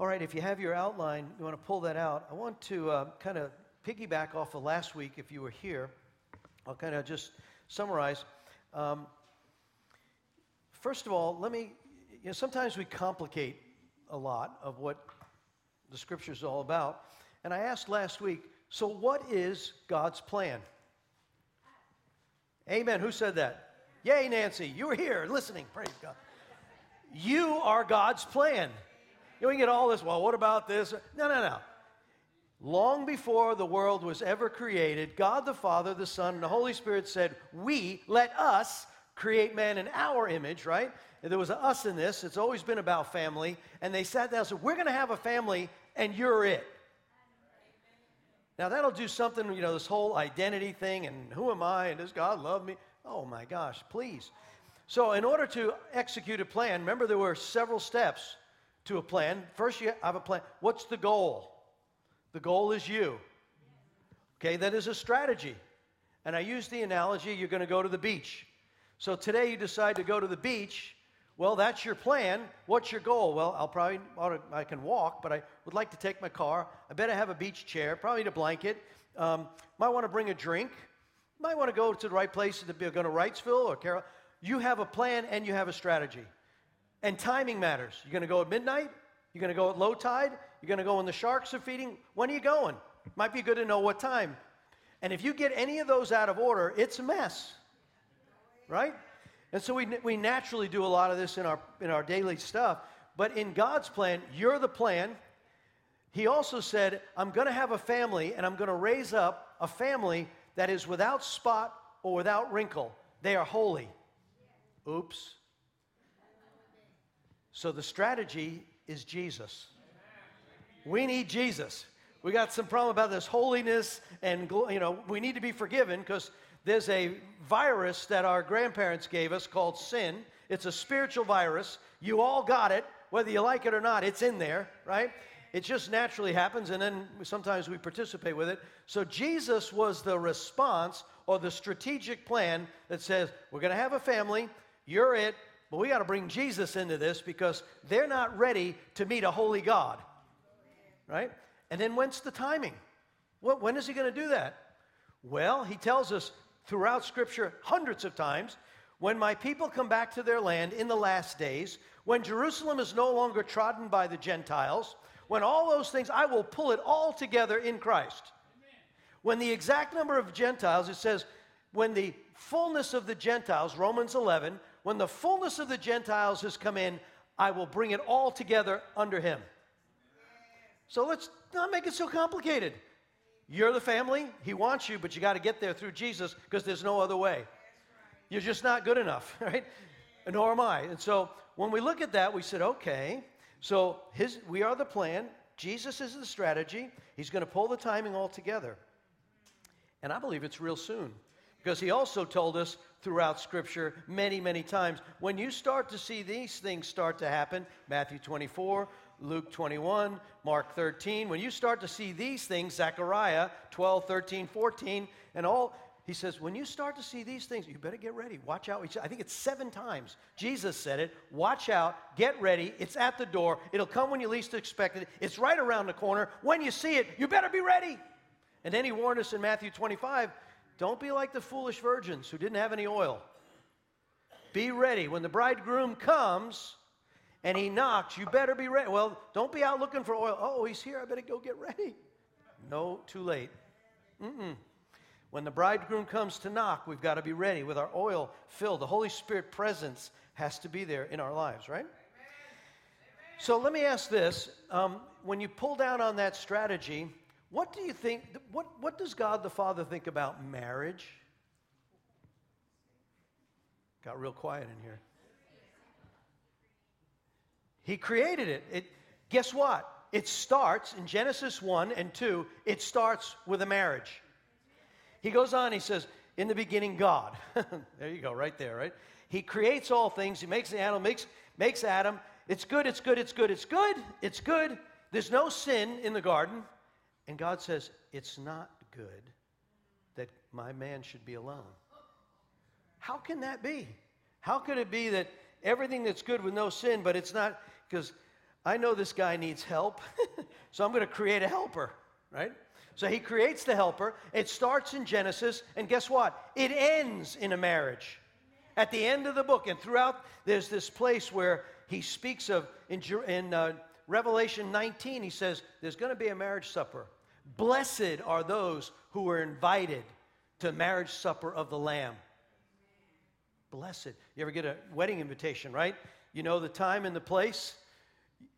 All right, if you have your outline, you want to pull that out. I want to uh, kind of piggyback off of last week if you were here. I'll kind of just summarize. Um, first of all, let me, you know, sometimes we complicate a lot of what the scripture is all about. And I asked last week, so what is God's plan? Amen. Who said that? Yay, Nancy. You were here listening. Praise God. You are God's plan. You know, we get all this, well, what about this? No, no, no. Long before the world was ever created, God the Father, the Son, and the Holy Spirit said, We, let us create man in our image, right? And there was a us in this. It's always been about family. And they sat down and said, We're going to have a family, and you're it. Now, that'll do something, you know, this whole identity thing and who am I and does God love me? Oh my gosh, please. So, in order to execute a plan, remember there were several steps to a plan. First, you have a plan. What's the goal? The goal is you. Okay, that is a strategy. And I use the analogy you're going to go to the beach. So today you decide to go to the beach. Well, that's your plan. What's your goal? Well, I'll probably, I can walk, but I would like to take my car. I bet I have a beach chair, probably a blanket. Um, might want to bring a drink. Might want to go to the right place to be, go to Wrightsville or Carroll. You have a plan and you have a strategy. And timing matters. You're going to go at midnight? You're going to go at low tide? You're going to go when the sharks are feeding? When are you going? Might be good to know what time. And if you get any of those out of order, it's a mess. Right? And so we, we naturally do a lot of this in our, in our daily stuff. But in God's plan, you're the plan. He also said, I'm going to have a family and I'm going to raise up a family that is without spot or without wrinkle. They are holy. Oops. So the strategy is Jesus. We need Jesus. We got some problem about this holiness and you know we need to be forgiven because there's a virus that our grandparents gave us called sin. It's a spiritual virus. You all got it, whether you like it or not, it's in there, right? It just naturally happens, and then sometimes we participate with it. So Jesus was the response or the strategic plan that says, We're going to have a family, you're it, but we got to bring Jesus into this because they're not ready to meet a holy God, right? And then when's the timing? When is he going to do that? Well, he tells us throughout Scripture hundreds of times when my people come back to their land in the last days, when Jerusalem is no longer trodden by the Gentiles, when all those things, I will pull it all together in Christ. When the exact number of Gentiles, it says, when the fullness of the Gentiles, Romans 11, when the fullness of the Gentiles has come in, I will bring it all together under him. So let's not make it so complicated. You're the family. He wants you, but you got to get there through Jesus because there's no other way. You're just not good enough, right? And nor am I. And so when we look at that, we said, okay, so his, we are the plan. Jesus is the strategy. He's going to pull the timing all together. And I believe it's real soon because he also told us throughout Scripture many, many times when you start to see these things start to happen, Matthew 24, Luke 21, Mark 13. When you start to see these things, Zechariah 12, 13, 14, and all, he says, when you start to see these things, you better get ready. Watch out. I think it's seven times. Jesus said it. Watch out. Get ready. It's at the door. It'll come when you least expect it. It's right around the corner. When you see it, you better be ready. And then he warned us in Matthew 25 don't be like the foolish virgins who didn't have any oil. Be ready. When the bridegroom comes, and he knocks, you better be ready. Well, don't be out looking for oil. Oh, he's here. I better go get ready. No, too late. Mm-mm. When the bridegroom comes to knock, we've got to be ready with our oil filled. The Holy Spirit presence has to be there in our lives, right? So let me ask this. Um, when you pull down on that strategy, what do you think? What, what does God the Father think about marriage? Got real quiet in here. He created it. it. Guess what? It starts in Genesis 1 and 2, it starts with a marriage. He goes on, he says, In the beginning, God. there you go, right there, right? He creates all things. He makes the animal, makes, makes Adam. It's good, it's good, it's good, it's good, it's good. There's no sin in the garden. And God says, It's not good that my man should be alone. How can that be? How could it be that everything that's good with no sin, but it's not because I know this guy needs help, so I'm going to create a helper, right? So he creates the helper. It starts in Genesis, and guess what? It ends in a marriage. At the end of the book, and throughout, there's this place where he speaks of, in, in uh, Revelation 19, he says, There's going to be a marriage supper. Blessed are those who are invited to marriage supper of the Lamb. Blessed. You ever get a wedding invitation, right? You know the time and the place,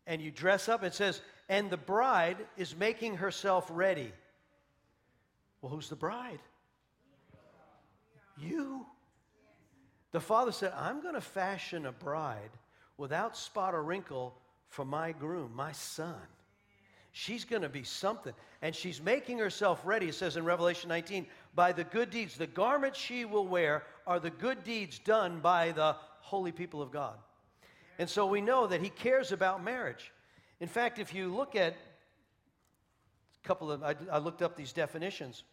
and you dress up. It says, and the bride is making herself ready. Well, who's the bride? You. The father said, I'm going to fashion a bride without spot or wrinkle for my groom, my son. She's going to be something. And she's making herself ready, it says in Revelation 19, by the good deeds. The garments she will wear are the good deeds done by the holy people of God. And so we know that he cares about marriage. In fact, if you look at a couple of, I, I looked up these definitions.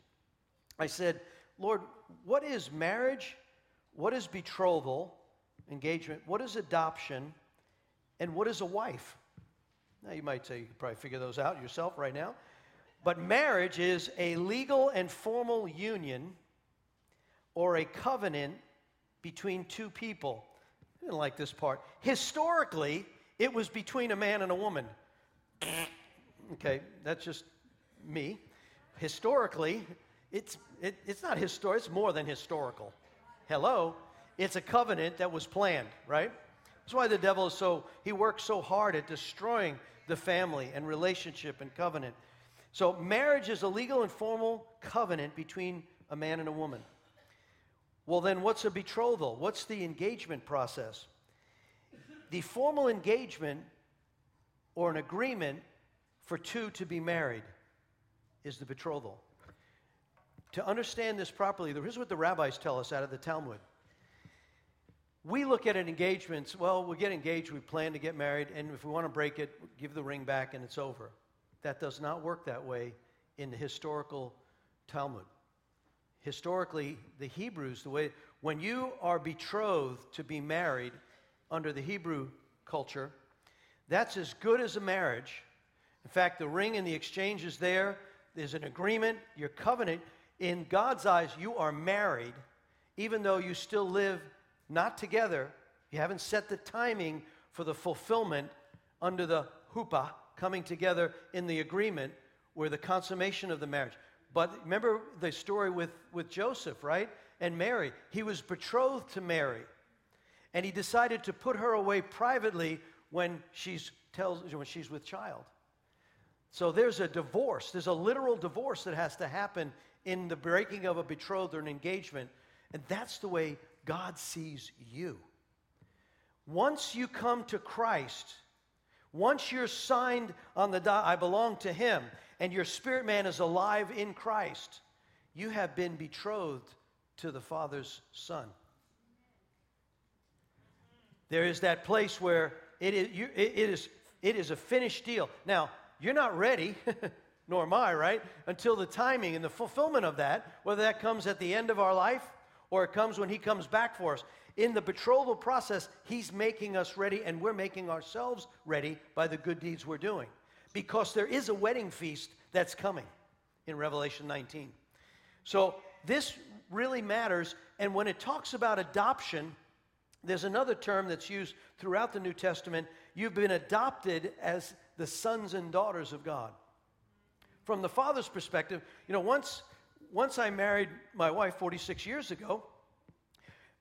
I said, Lord, what is marriage? What is betrothal, engagement? What is adoption? And what is a wife? Now, you might say you could probably figure those out yourself right now. But marriage is a legal and formal union or a covenant between two people. I didn't like this part. Historically, it was between a man and a woman. okay, that's just me. Historically, it's, it, it's not historic, it's more than historical. Hello? It's a covenant that was planned, right? That's why the devil is so, he works so hard at destroying the family and relationship and covenant. So, marriage is a legal and formal covenant between a man and a woman. Well, then, what's a betrothal? What's the engagement process? The formal engagement or an agreement for two to be married is the betrothal. To understand this properly, here's what the rabbis tell us out of the Talmud we look at an engagement, well, we get engaged, we plan to get married, and if we want to break it, give the ring back and it's over. That does not work that way in the historical Talmud. Historically, the Hebrews, the way, when you are betrothed to be married under the Hebrew culture, that's as good as a marriage. In fact, the ring and the exchange is there. There's an agreement, your covenant. In God's eyes, you are married, even though you still live not together. You haven't set the timing for the fulfillment under the huppah, coming together in the agreement where the consummation of the marriage. But remember the story with, with Joseph, right? And Mary. He was betrothed to Mary. And he decided to put her away privately when she's, tells, when she's with child. So there's a divorce. There's a literal divorce that has to happen in the breaking of a betrothal or an engagement. And that's the way God sees you. Once you come to Christ, once you're signed on the dot, I belong to Him, and your spirit man is alive in Christ, you have been betrothed to the Father's Son. There is that place where it is, you, it, it is, it is a finished deal. Now, you're not ready, nor am I, right? Until the timing and the fulfillment of that, whether that comes at the end of our life or it comes when He comes back for us. In the betrothal process, He's making us ready, and we're making ourselves ready by the good deeds we're doing. Because there is a wedding feast that's coming in Revelation 19. So this really matters. And when it talks about adoption, there's another term that's used throughout the New Testament. You've been adopted as the sons and daughters of God. From the father's perspective, you know, once once I married my wife 46 years ago,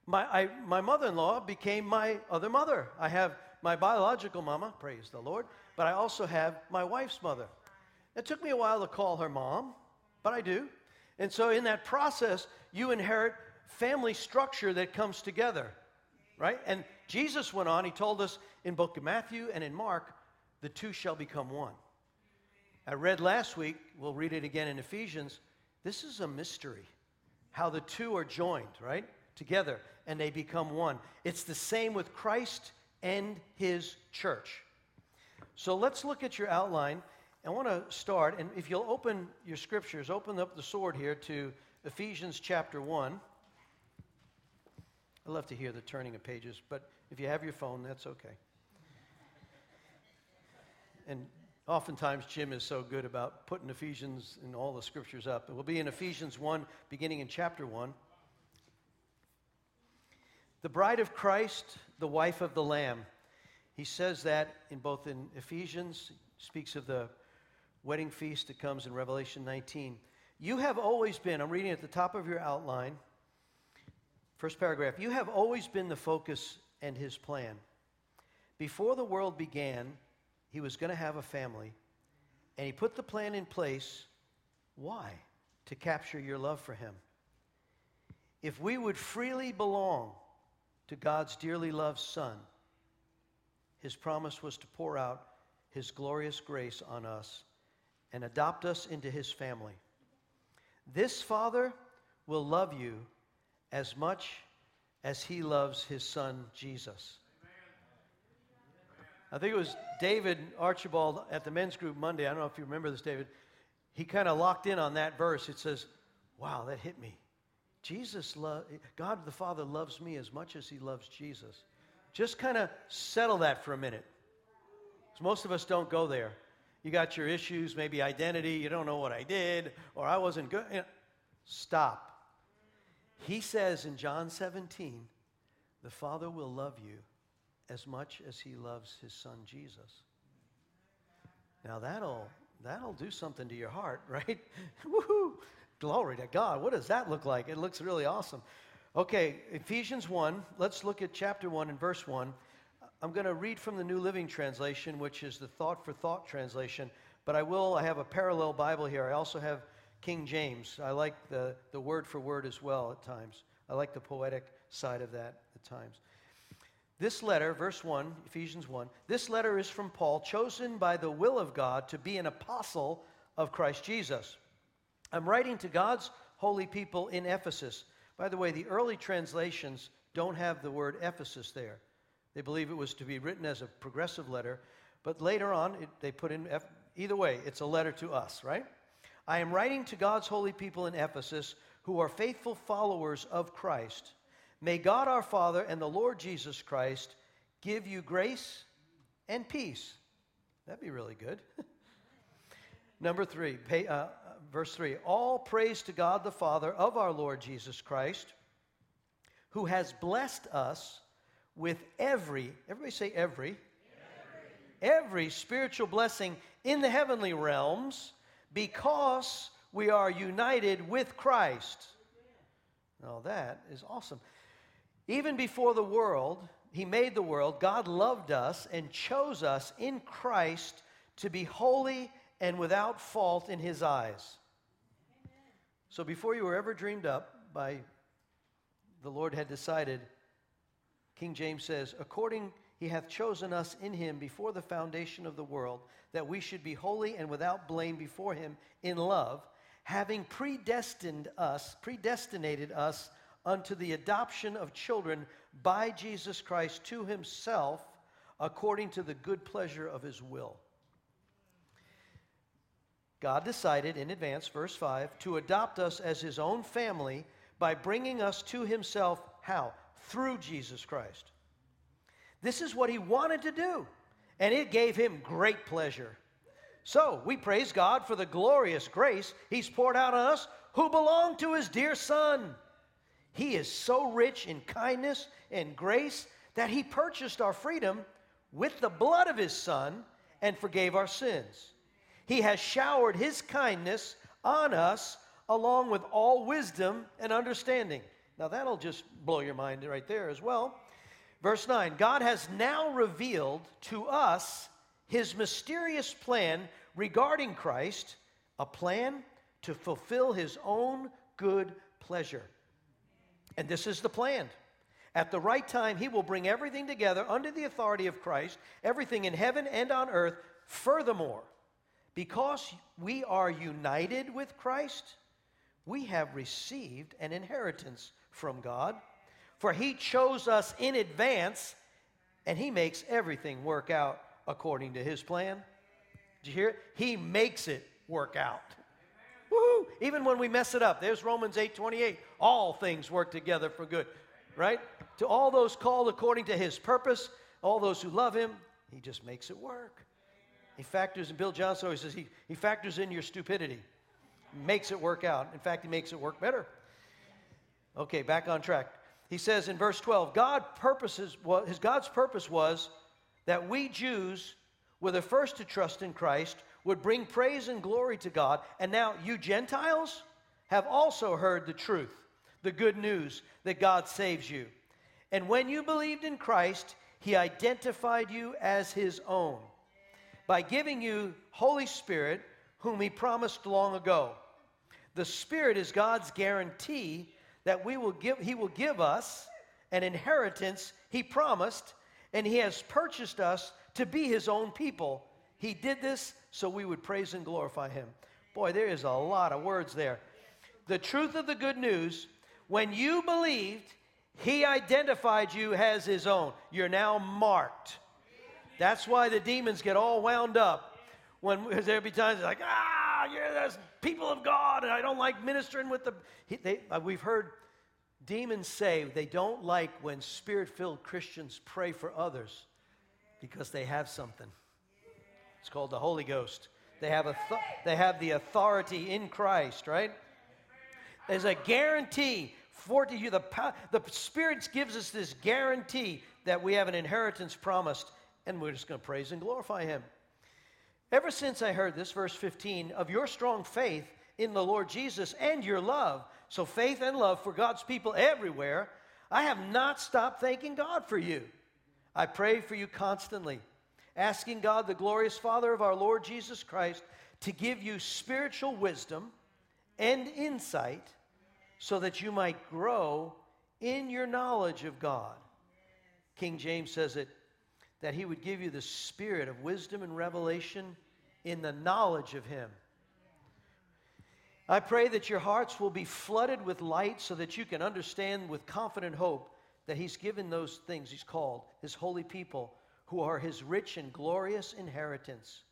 my, my mother in law became my other mother. I have my biological mama, praise the Lord, but I also have my wife's mother. It took me a while to call her mom, but I do. And so in that process, you inherit family structure that comes together, right? And Jesus went on, he told us in book of Matthew and in Mark, the two shall become one. I read last week, we'll read it again in Ephesians, this is a mystery how the two are joined, right? Together, and they become one. It's the same with Christ and his church. So let's look at your outline. I want to start, and if you'll open your scriptures, open up the sword here to Ephesians chapter 1. I love to hear the turning of pages, but if you have your phone, that's okay. and oftentimes Jim is so good about putting Ephesians and all the scriptures up. It will be in Ephesians 1, beginning in chapter 1. The bride of Christ, the wife of the Lamb. He says that in both in Ephesians, speaks of the wedding feast that comes in Revelation 19. You have always been, I'm reading at the top of your outline, first paragraph, you have always been the focus and his plan. Before the world began, he was going to have a family, and he put the plan in place. Why? To capture your love for him. If we would freely belong to God's dearly loved Son, his promise was to pour out his glorious grace on us and adopt us into his family. This Father will love you as much as he loves his Son, Jesus. I think it was David Archibald at the men's group Monday. I don't know if you remember this, David. He kind of locked in on that verse. It says, Wow, that hit me. Jesus, lo- God the Father loves me as much as he loves Jesus. Just kind of settle that for a minute. Most of us don't go there. You got your issues, maybe identity, you don't know what I did, or I wasn't good. You know, stop. He says in John 17, the Father will love you as much as he loves his son Jesus. Now that'll that'll do something to your heart, right? Woohoo! Glory to God. What does that look like? It looks really awesome. Okay, Ephesians 1, let's look at chapter 1 and verse 1. I'm going to read from the New Living Translation, which is the thought for thought translation, but I will, I have a parallel Bible here. I also have King James. I like the, the word for word as well at times. I like the poetic side of that at times. This letter, verse 1, Ephesians 1, this letter is from Paul, chosen by the will of God to be an apostle of Christ Jesus. I'm writing to God's holy people in Ephesus. By the way, the early translations don't have the word Ephesus there. They believe it was to be written as a progressive letter, but later on it, they put in, F, either way, it's a letter to us, right? I am writing to God's holy people in Ephesus who are faithful followers of Christ. May God our Father and the Lord Jesus Christ give you grace and peace. That'd be really good. Number three, pay, uh, verse three. All praise to God the Father of our Lord Jesus Christ, who has blessed us with every, everybody say every, every, every spiritual blessing in the heavenly realms because we are united with Christ. Now that is awesome. Even before the world, He made the world, God loved us and chose us in Christ to be holy and without fault in His eyes. So before you were ever dreamed up by the Lord had decided, King James says, according he hath chosen us in him before the foundation of the world, that we should be holy and without blame before him in love, having predestined us, predestinated us unto the adoption of children by Jesus Christ to himself, according to the good pleasure of his will. God decided in advance, verse 5, to adopt us as his own family by bringing us to himself. How? Through Jesus Christ. This is what he wanted to do, and it gave him great pleasure. So we praise God for the glorious grace he's poured out on us who belong to his dear Son. He is so rich in kindness and grace that he purchased our freedom with the blood of his Son and forgave our sins. He has showered his kindness on us along with all wisdom and understanding. Now, that'll just blow your mind right there as well. Verse 9 God has now revealed to us his mysterious plan regarding Christ, a plan to fulfill his own good pleasure. And this is the plan. At the right time, he will bring everything together under the authority of Christ, everything in heaven and on earth. Furthermore, because we are united with Christ, we have received an inheritance from God. For he chose us in advance, and he makes everything work out according to his plan. Did you hear it? He makes it work out. Woohoo! Even when we mess it up, there's Romans 8 28. All things work together for good, right? To all those called according to his purpose, all those who love him, he just makes it work. He factors in, Bill Johnson always says he, he factors in your stupidity, makes it work out. In fact, he makes it work better. Okay, back on track. He says in verse 12, God purposes, well, his God's purpose was that we Jews were the first to trust in Christ, would bring praise and glory to God, and now you Gentiles have also heard the truth, the good news that God saves you. And when you believed in Christ, he identified you as his own by giving you Holy Spirit, whom he promised long ago. The Spirit is God's guarantee that we will give, he will give us an inheritance he promised, and he has purchased us to be his own people. He did this so we would praise and glorify him. Boy, there is a lot of words there. The truth of the good news when you believed, he identified you as his own. You're now marked. That's why the demons get all wound up. When there be times like, ah, you're the people of God, and I don't like ministering with the. They, uh, we've heard demons say they don't like when spirit filled Christians pray for others because they have something. It's called the Holy Ghost. They have, a th- they have the authority in Christ, right? There's a guarantee for to you. The, the Spirit gives us this guarantee that we have an inheritance promised, and we're just going to praise and glorify Him. Ever since I heard this, verse 15, of your strong faith in the Lord Jesus and your love, so faith and love for God's people everywhere, I have not stopped thanking God for you. I pray for you constantly, asking God, the glorious Father of our Lord Jesus Christ, to give you spiritual wisdom and insight so that you might grow in your knowledge of God. King James says it that he would give you the spirit of wisdom and revelation in the knowledge of him. I pray that your hearts will be flooded with light so that you can understand with confident hope that he's given those things he's called his holy people who are his rich and glorious inheritance.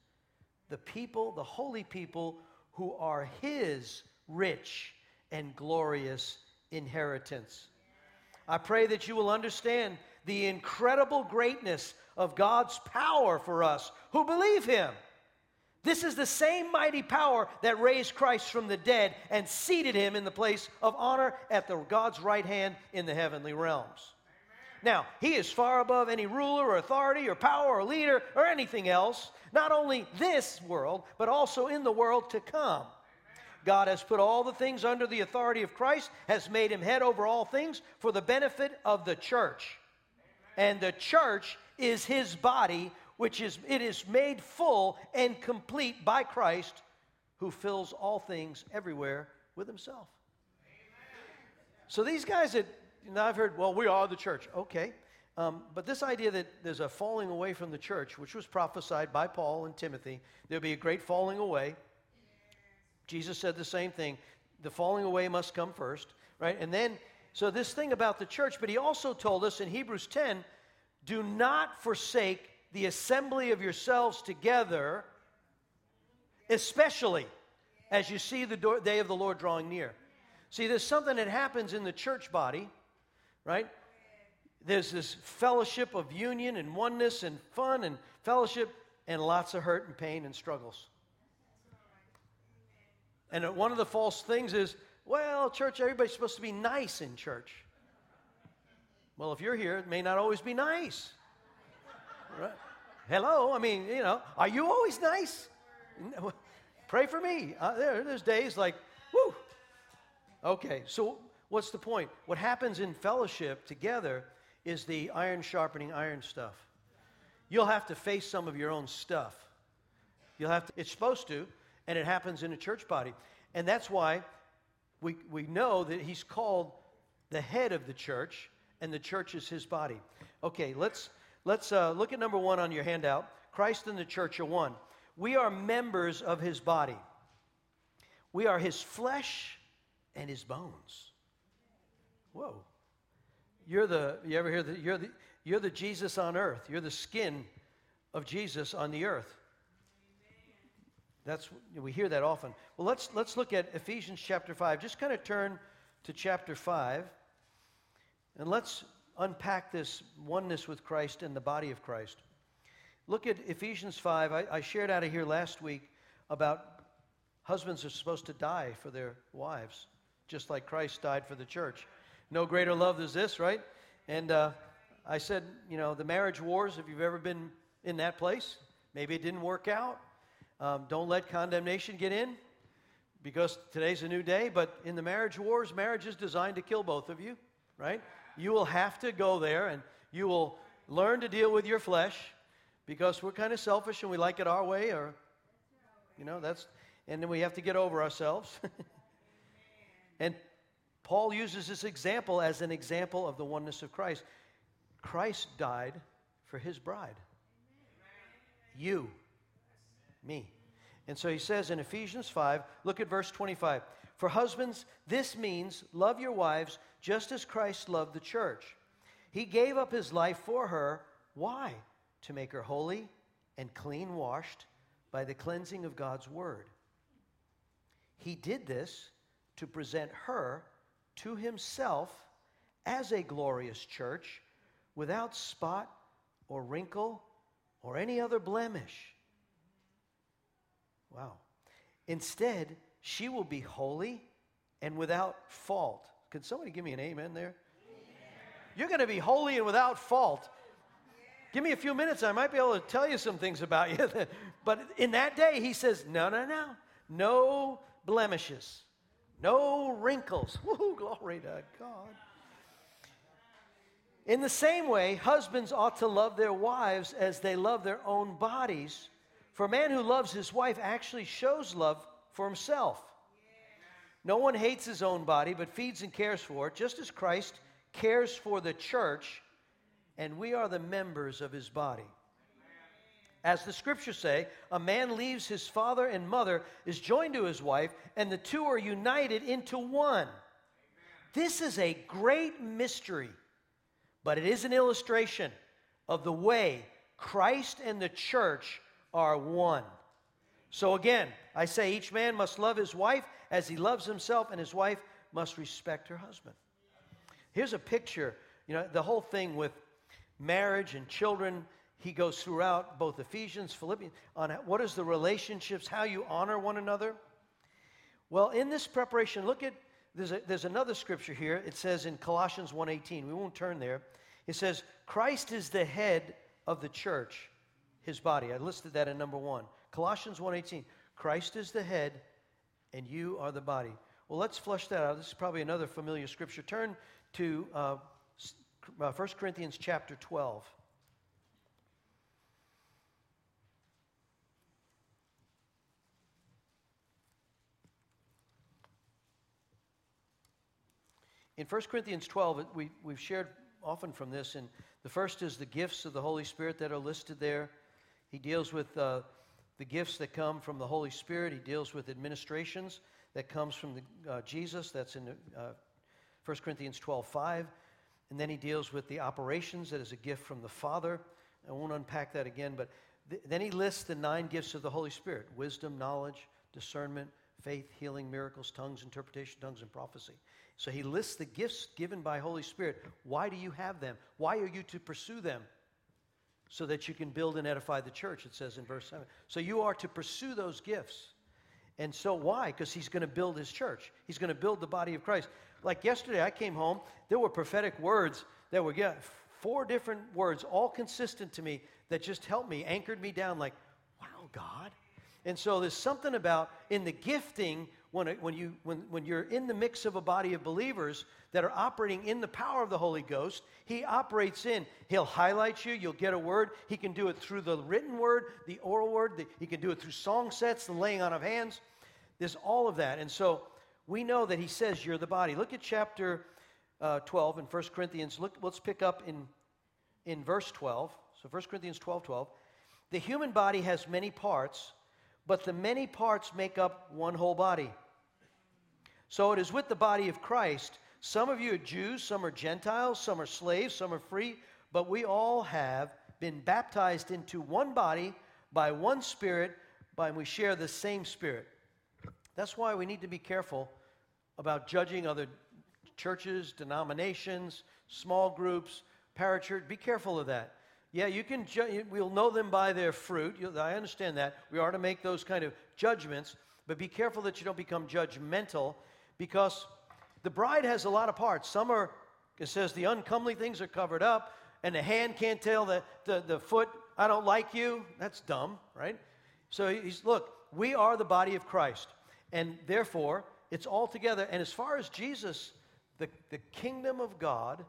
The people, the holy people who are his rich and glorious inheritance. I pray that you will understand the incredible greatness of God's power for us who believe him. This is the same mighty power that raised Christ from the dead and seated him in the place of honor at the God's right hand in the heavenly realms. Now, he is far above any ruler or authority or power or leader or anything else, not only this world, but also in the world to come. God has put all the things under the authority of Christ, has made him head over all things for the benefit of the church. And the church is his body, which is it is made full and complete by Christ, who fills all things everywhere with himself. So these guys that know, I've heard, well, we are the church. Okay. Um, but this idea that there's a falling away from the church, which was prophesied by Paul and Timothy, there'll be a great falling away. Jesus said the same thing. The falling away must come first, right? And then, so this thing about the church, but he also told us in Hebrews 10 do not forsake the assembly of yourselves together, especially as you see the day of the Lord drawing near. See, there's something that happens in the church body, right? There's this fellowship of union and oneness and fun and fellowship and lots of hurt and pain and struggles. And one of the false things is, well, church, everybody's supposed to be nice in church. Well, if you're here, it may not always be nice. Right? Hello, I mean, you know, are you always nice? Pray for me. Uh, there, there's days like, whoo. Okay, so what's the point? What happens in fellowship together is the iron sharpening iron stuff. You'll have to face some of your own stuff. You'll have to, it's supposed to, and it happens in a church body. And that's why we, we know that he's called the head of the church, and the church is his body. Okay, let's Let's uh, look at number one on your handout. Christ and the church are one. We are members of his body. We are his flesh and his bones. Whoa. You're the, you ever hear that? You're the, you're the Jesus on earth. You're the skin of Jesus on the earth. That's, we hear that often. Well, let's, let's look at Ephesians chapter 5. Just kind of turn to chapter 5 and let's unpack this oneness with Christ and the body of Christ. Look at Ephesians 5. I, I shared out of here last week about husbands are supposed to die for their wives, just like Christ died for the church. No greater love than this, right? And uh, I said, you know, the marriage wars, if you've ever been in that place, maybe it didn't work out. Um, don't let condemnation get in because today's a new day. But in the marriage wars, marriage is designed to kill both of you, right? You will have to go there and you will learn to deal with your flesh because we're kind of selfish and we like it our way, or, you know, that's, and then we have to get over ourselves. and Paul uses this example as an example of the oneness of Christ. Christ died for his bride. You, me. And so he says in Ephesians 5, look at verse 25. For husbands, this means love your wives just as Christ loved the church. He gave up his life for her. Why? to make her holy and clean washed by the cleansing of God's word. He did this to present her to himself as a glorious church without spot or wrinkle or any other blemish. Wow. Instead, she will be holy and without fault. Can somebody give me an amen there? Amen. You're going to be holy and without fault Give me a few minutes, I might be able to tell you some things about you. but in that day, he says, No, no, no. No blemishes, no wrinkles. Woo, glory to God. In the same way, husbands ought to love their wives as they love their own bodies. For a man who loves his wife actually shows love for himself. No one hates his own body, but feeds and cares for it, just as Christ cares for the church and we are the members of his body. As the scriptures say, a man leaves his father and mother, is joined to his wife, and the two are united into one. This is a great mystery, but it is an illustration of the way Christ and the church are one. So again, I say each man must love his wife as he loves himself, and his wife must respect her husband. Here's a picture, you know, the whole thing with marriage and children. He goes throughout both Ephesians, Philippians, on what is the relationships, how you honor one another. Well, in this preparation, look at there's, a, there's another scripture here. It says in Colossians 1:18. We won't turn there. It says, Christ is the head of the church, his body. I listed that in number one. Colossians 1:18. Christ is the head, and you are the body. Well, let's flush that out. This is probably another familiar scripture. Turn to uh, uh, 1 Corinthians chapter 12. In 1 Corinthians 12, we, we've shared often from this, and the first is the gifts of the Holy Spirit that are listed there. He deals with uh, the gifts that come from the Holy Spirit. He deals with administrations that comes from the, uh, Jesus. That's in uh, 1 Corinthians 12, 5. And then he deals with the operations that is a gift from the Father. I won't unpack that again, but th- then he lists the nine gifts of the Holy Spirit wisdom, knowledge, discernment, faith, healing, miracles, tongues, interpretation, tongues, and prophecy. So he lists the gifts given by Holy Spirit. Why do you have them? Why are you to pursue them? So that you can build and edify the church, it says in verse 7. So you are to pursue those gifts. And so why? Because he's going to build his church. He's going to build the body of Christ. Like yesterday, I came home, there were prophetic words that were, yeah, four different words, all consistent to me, that just helped me, anchored me down, like, wow, God. And so there's something about in the gifting when, it, when, you, when, when you're in the mix of a body of believers that are operating in the power of the Holy Ghost, He operates in. He'll highlight you, you'll get a word. He can do it through the written word, the oral word, the, He can do it through song sets, the laying on of hands. There's all of that. And so we know that he says you're the body. Look at chapter uh, 12 in 1 Corinthians. Look, let's pick up in, in verse 12. So 1 Corinthians 12 12. The human body has many parts, but the many parts make up one whole body. So it is with the body of Christ. Some of you are Jews, some are Gentiles, some are slaves, some are free, but we all have been baptized into one body by one Spirit, by and we share the same Spirit. That's why we need to be careful about judging other churches, denominations, small groups, parachurch. Be careful of that. Yeah, you can. Ju- we'll know them by their fruit. I understand that. We are to make those kind of judgments, but be careful that you don't become judgmental, because the bride has a lot of parts. Some are. It says the uncomely things are covered up, and the hand can't tell the, the, the foot, I don't like you. That's dumb, right? So he's, look, we are the body of Christ. And therefore, it's all together. And as far as Jesus, the, the kingdom of God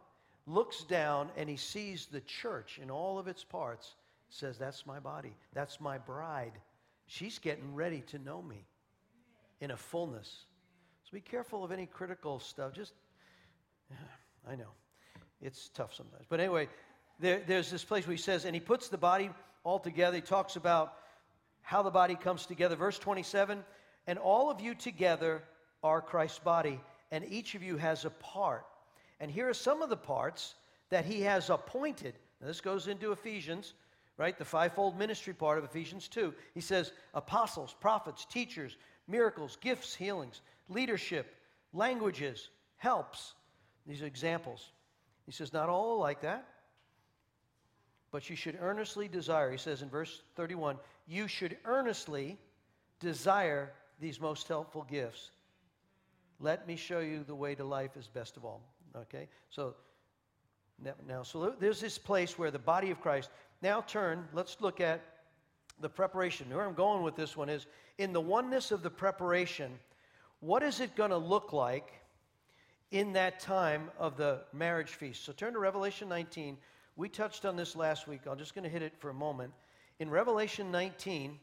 looks down and he sees the church in all of its parts, says, That's my body. That's my bride. She's getting ready to know me in a fullness. So be careful of any critical stuff. Just, I know, it's tough sometimes. But anyway, there, there's this place where he says, and he puts the body all together. He talks about how the body comes together. Verse 27 and all of you together are Christ's body, and each of you has a part. And here are some of the parts that he has appointed. Now, this goes into Ephesians, right? The fivefold ministry part of Ephesians 2. He says apostles, prophets, teachers, miracles, gifts, healings, leadership, languages, helps. These are examples. He says, not all like that, but you should earnestly desire. He says in verse 31 you should earnestly desire these most helpful gifts. Let me show you the way to life is best of all. Okay? So now, so there's this place where the body of Christ. Now turn, let's look at the preparation. Where I'm going with this one is in the oneness of the preparation, what is it going to look like in that time of the marriage feast? So turn to Revelation 19. We touched on this last week. I'm just going to hit it for a moment. In Revelation 19,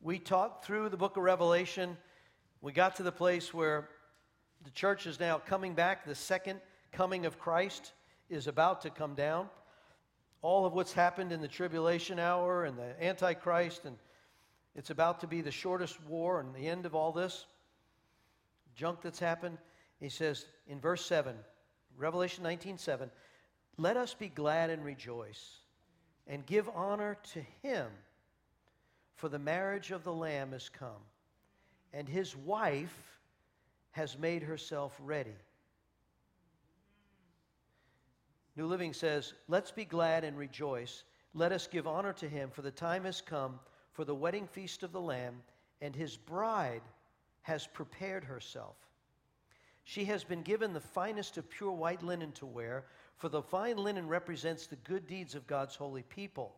we talked through the book of Revelation. We got to the place where the church is now coming back. The second coming of Christ is about to come down. All of what's happened in the tribulation hour and the Antichrist, and it's about to be the shortest war and the end of all this junk that's happened. He says in verse 7, Revelation 19 7, let us be glad and rejoice and give honor to him for the marriage of the Lamb is come, and his wife has made herself ready. New Living says, Let's be glad and rejoice. Let us give honor to him, for the time has come for the wedding feast of the Lamb, and his bride has prepared herself. She has been given the finest of pure white linen to wear, for the fine linen represents the good deeds of God's holy people.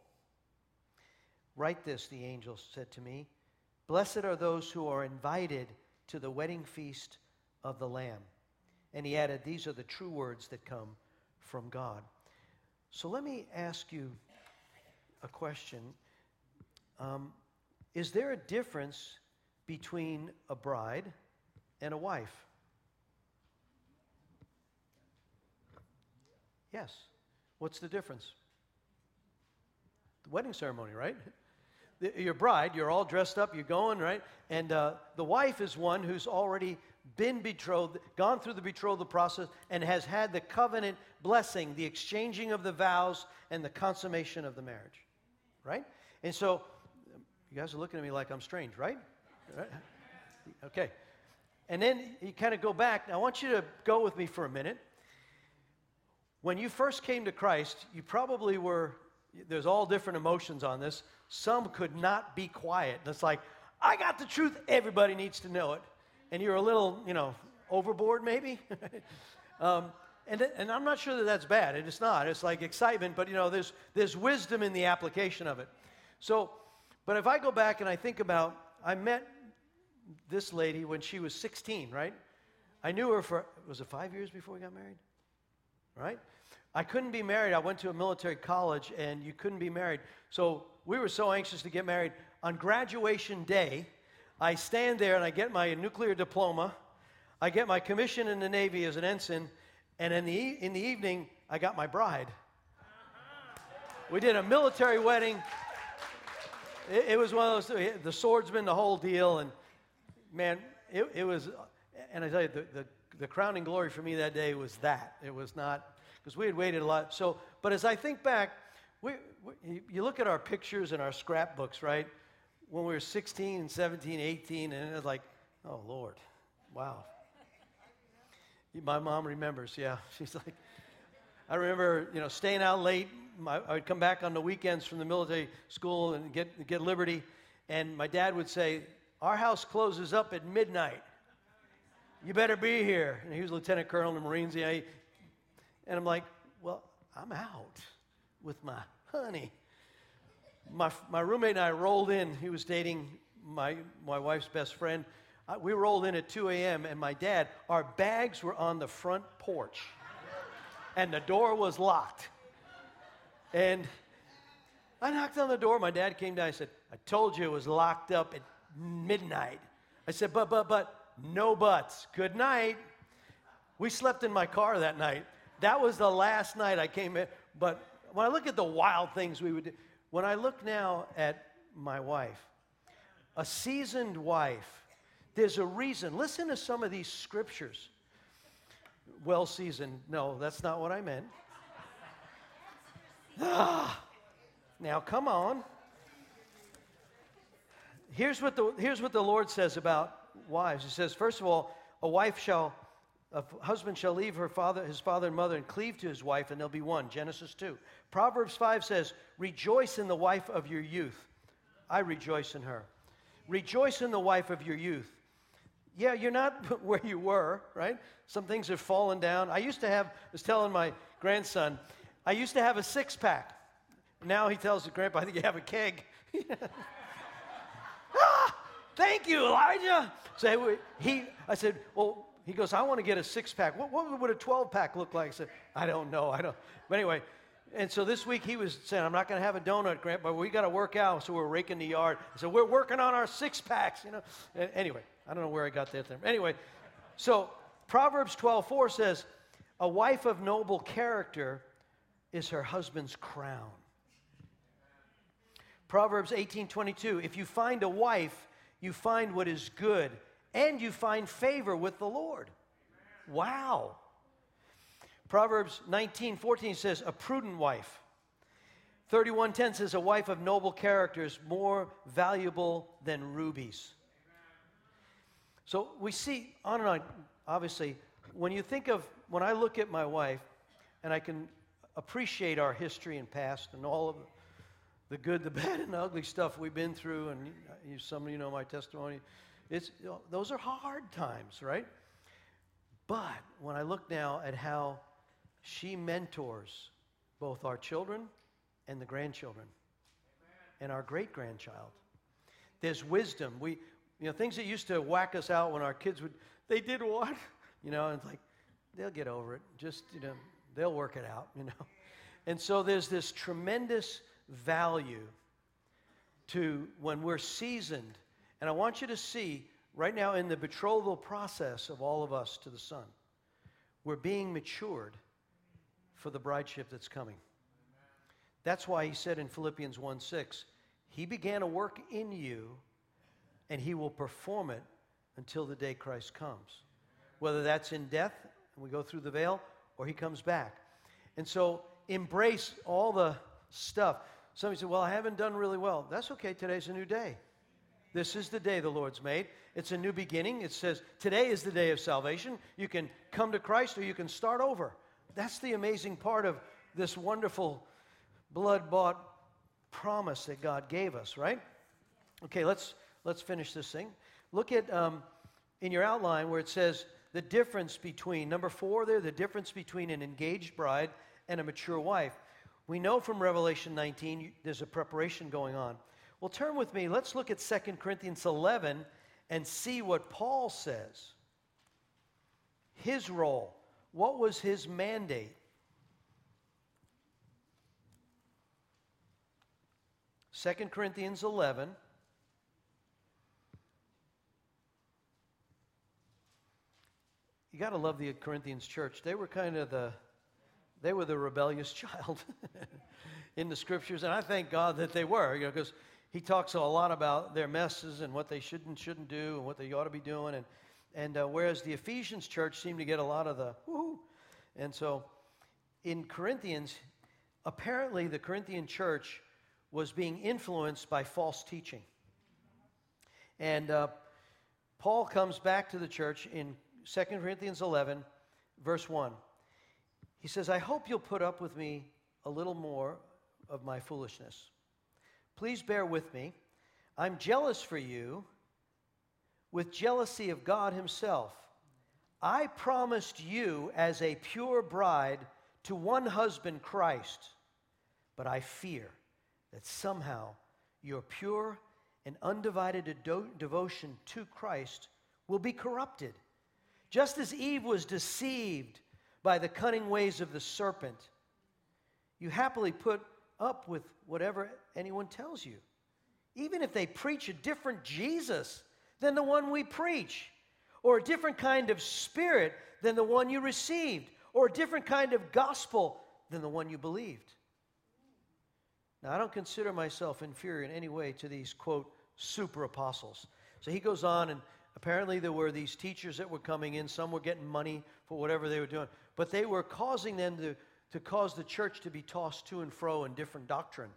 Write this, the angel said to me. Blessed are those who are invited to the wedding feast of the Lamb. And he added, These are the true words that come from God. So let me ask you a question. Um, is there a difference between a bride and a wife? Yes. What's the difference? The wedding ceremony, right? your bride, you're all dressed up, you're going, right? And uh, the wife is one who's already been betrothed, gone through the betrothal process, and has had the covenant blessing, the exchanging of the vows, and the consummation of the marriage, right? And so, you guys are looking at me like I'm strange, right? right? Okay. And then you kind of go back. Now, I want you to go with me for a minute. When you first came to Christ, you probably were, there's all different emotions on this. Some could not be quiet. It's like, I got the truth. Everybody needs to know it. And you're a little, you know, overboard maybe. um, and, and I'm not sure that that's bad. It's not. It's like excitement, but you know, there's, there's wisdom in the application of it. So, but if I go back and I think about, I met this lady when she was 16, right? I knew her for, was it five years before we got married? Right? I couldn't be married. I went to a military college and you couldn't be married. So we were so anxious to get married. On graduation day, I stand there and I get my nuclear diploma. I get my commission in the Navy as an ensign. And in the, in the evening, I got my bride. We did a military wedding. It, it was one of those, the swordsman, the whole deal. And man, it, it was, and I tell you, the, the, the crowning glory for me that day was that. It was not because we had waited a lot. So, but as I think back, we, we, you look at our pictures and our scrapbooks, right? When we were 16 and 17, 18, and it was like, oh, Lord, wow. My mom remembers, yeah. She's like, I remember, you know, staying out late. My, I would come back on the weekends from the military school and get, get Liberty. And my dad would say, Our house closes up at midnight. You better be here. And he was lieutenant colonel in the Marines. And I'm like, Well, I'm out with my honey. My, my roommate and I rolled in. He was dating my, my wife's best friend. we rolled in at 2 a.m., and my dad, our bags were on the front porch and the door was locked. And I knocked on the door. My dad came down. I said, I told you it was locked up at midnight. I said, but, but, but, no buts. Good night. We slept in my car that night. That was the last night I came in. But when I look at the wild things we would do, when I look now at my wife, a seasoned wife, there's a reason. Listen to some of these scriptures well seasoned. No, that's not what I meant. Now, come on. Here's what, the, here's what the Lord says about wives. He says, first of all, a wife shall, a husband shall leave her father, his father and mother and cleave to his wife, and they'll be one. Genesis 2. Proverbs 5 says, Rejoice in the wife of your youth. I rejoice in her. Rejoice in the wife of your youth. Yeah, you're not where you were, right? Some things have fallen down. I used to have, I was telling my grandson, I used to have a six pack. Now he tells the grandpa, I think you have a keg. ah, thank you, Elijah. So he, I said, well, he goes, I want to get a six pack. What, what would a 12 pack look like? I said, I don't know. I don't. But anyway, and so this week he was saying, I'm not going to have a donut, Grandpa, but we got to work out. So we're raking the yard. So we're working on our six packs, you know. Anyway, I don't know where I got that. There. Anyway, so Proverbs 12:4 says, "A wife of noble character is her husband's crown." Proverbs 18:22, "If you find a wife, you find what is good, and you find favor with the Lord." Wow. Proverbs 19:14 says, "A prudent wife." 31:10 says, "A wife of noble character is more valuable than rubies." So we see on and on, obviously, when you think of, when I look at my wife, and I can appreciate our history and past and all of the good, the bad, and the ugly stuff we've been through, and you, some of you know my testimony. It's, you know, those are hard times, right? But when I look now at how she mentors both our children and the grandchildren Amen. and our great grandchild, there's wisdom. We, you know, things that used to whack us out when our kids would, they did what? You know, and it's like, they'll get over it. Just, you know, they'll work it out, you know. And so there's this tremendous value to when we're seasoned. And I want you to see right now in the betrothal process of all of us to the Son, we're being matured for the brideship that's coming. That's why he said in Philippians 1 6, He began a work in you and he will perform it until the day Christ comes. Whether that's in death, and we go through the veil, or he comes back. And so embrace all the stuff. Somebody said, Well, I haven't done really well. That's okay. Today's a new day. This is the day the Lord's made. It's a new beginning. It says, Today is the day of salvation. You can come to Christ or you can start over. That's the amazing part of this wonderful blood bought promise that God gave us, right? Okay, let's let's finish this thing. Look at um, in your outline where it says the difference between, number four there, the difference between an engaged bride and a mature wife. We know from Revelation 19 there's a preparation going on. Well, turn with me. Let's look at 2 Corinthians 11 and see what Paul says. His role. What was his mandate? 2 Corinthians 11 you got to love the Corinthians church. They were kind of the they were the rebellious child in the scriptures, and I thank God that they were, you know, because he talks a lot about their messes and what they should and shouldn't do and what they ought to be doing, and and uh, whereas the Ephesians church seemed to get a lot of the woohoo, and so in Corinthians, apparently the Corinthian church was being influenced by false teaching, and uh, Paul comes back to the church in 2 Corinthians 11, verse 1. He says, I hope you'll put up with me a little more of my foolishness. Please bear with me. I'm jealous for you with jealousy of God Himself. I promised you as a pure bride to one husband, Christ, but I fear that somehow your pure and undivided devotion to Christ will be corrupted. Just as Eve was deceived by the cunning ways of the serpent, you happily put up with whatever anyone tells you, even if they preach a different Jesus than the one we preach, or a different kind of spirit than the one you received, or a different kind of gospel than the one you believed. Now, I don't consider myself inferior in any way to these, quote, super apostles. So he goes on, and apparently there were these teachers that were coming in. Some were getting money for whatever they were doing, but they were causing them to, to cause the church to be tossed to and fro in different doctrine.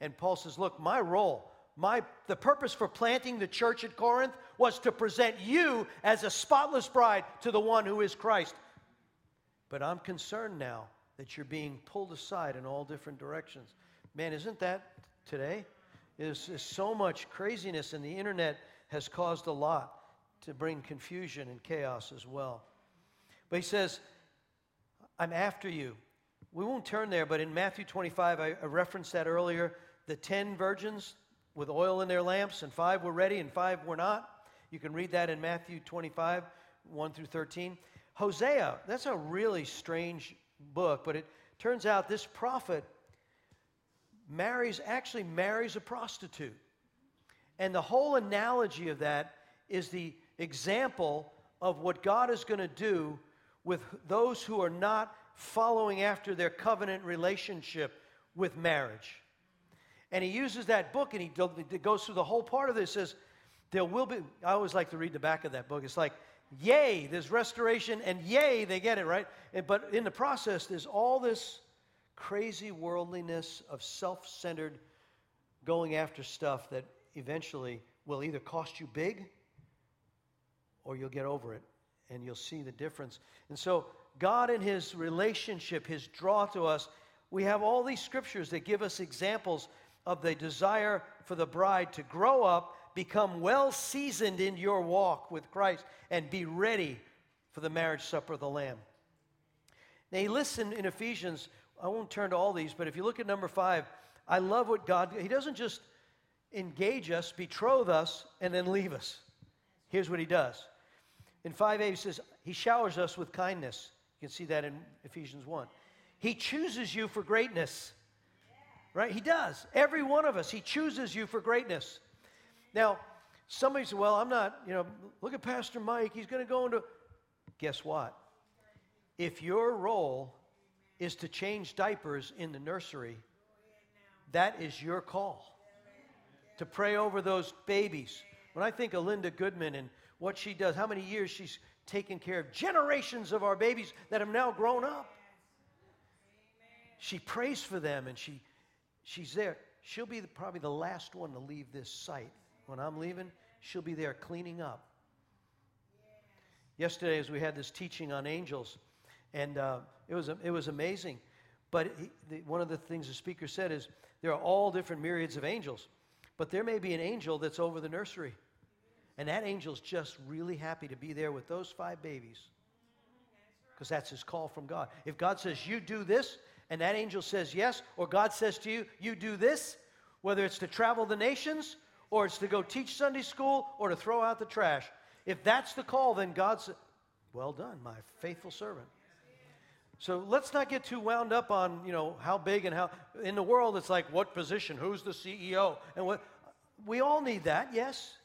And Paul says, Look, my role, my, the purpose for planting the church at Corinth was to present you as a spotless bride to the one who is Christ. But I'm concerned now that you're being pulled aside in all different directions. Man, isn't that today? There's, so much craziness, and the internet has caused a lot to bring confusion and chaos as well. But he says, I'm after you. We won't turn there, but in Matthew 25, I, referenced that earlier. The 10 virgins with oil in their lamps, and five were ready and five were not. You can read that in Matthew 25, 1 through 13. Hosea, that's a really strange book, but it turns out this prophet marries, actually marries a prostitute. And the whole analogy of that is the example of what God is going to do with those who are not following after their covenant relationship with marriage. And he uses that book and he goes through the whole part of this. Says, there will be, I always like to read the back of that book. It's like, yay, there's restoration, and yay, they get it, right? But in the process, there's all this crazy worldliness of self centered going after stuff that eventually will either cost you big or you'll get over it and you'll see the difference. And so, God, in His relationship, His draw to us, we have all these scriptures that give us examples of the desire for the bride to grow up, become well seasoned in your walk with Christ, and be ready for the marriage supper of the Lamb. Now, lists in, in Ephesians I won't turn to all these, but if you look at number five, I love what God, He doesn't just engage us, betroth us, and then leave us. Here's what He does. In 5a, He says, He showers us with kindness. You can see that in Ephesians 1. He chooses you for greatness. Right? He does. Every one of us, He chooses you for greatness. Now, somebody said, Well, I'm not, you know, look at Pastor Mike. He's going to go into. Guess what? If your role is to change diapers in the nursery, that is your call. To pray over those babies. When I think of Linda Goodman and what she does, how many years she's taken care of generations of our babies that have now grown up. She prays for them and she, she's there. She'll be the, probably the last one to leave this site. When I'm leaving, she'll be there cleaning up. Yesterday, as we had this teaching on angels, and uh, it, was, it was amazing. But he, the, one of the things the speaker said is there are all different myriads of angels, but there may be an angel that's over the nursery. And that angel's just really happy to be there with those five babies because that's his call from God. If God says, You do this, and that angel says yes, or God says to you, You do this, whether it's to travel the nations, or it's to go teach Sunday school, or to throw out the trash, if that's the call, then God says, Well done, my faithful servant. So let's not get too wound up on, you know, how big and how in the world it's like what position, who's the CEO and what we all need that, yes.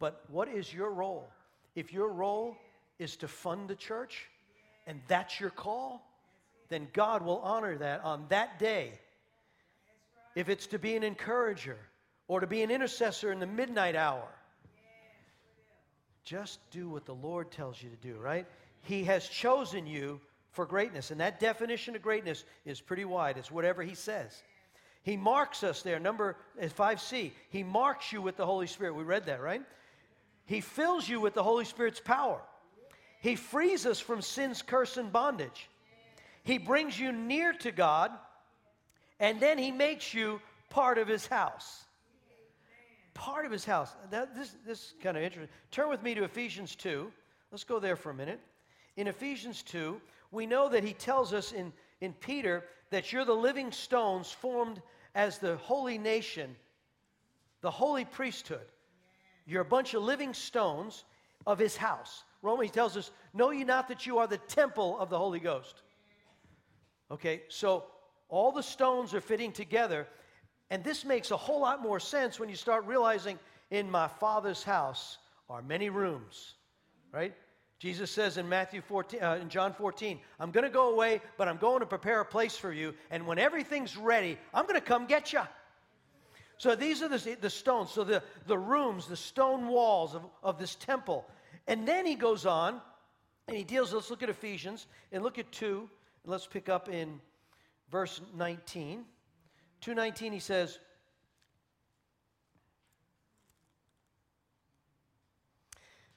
But what is your role? If your role is to fund the church and that's your call, then God will honor that on that day. If it's to be an encourager or to be an intercessor in the midnight hour, just do what the Lord tells you to do, right? He has chosen you for greatness. And that definition of greatness is pretty wide. It's whatever he says. He marks us there. Number 5c, uh, he marks you with the Holy Spirit. We read that, right? He fills you with the Holy Spirit's power. He frees us from sin's curse and bondage. He brings you near to God, and then He makes you part of His house. Part of His house. This, this is kind of interesting. Turn with me to Ephesians 2. Let's go there for a minute. In Ephesians 2, we know that He tells us in, in Peter that you're the living stones formed as the holy nation, the holy priesthood. You're a bunch of living stones of his house. Romans tells us, Know ye not that you are the temple of the Holy Ghost? Okay, so all the stones are fitting together, and this makes a whole lot more sense when you start realizing in my Father's house are many rooms, right? Jesus says in Matthew 14, uh, in John 14, I'm going to go away, but I'm going to prepare a place for you, and when everything's ready, I'm going to come get you. So these are the, the stones, so the, the rooms, the stone walls of, of this temple. And then he goes on and he deals, let's look at Ephesians and look at 2, and let's pick up in verse 19. 219, he says,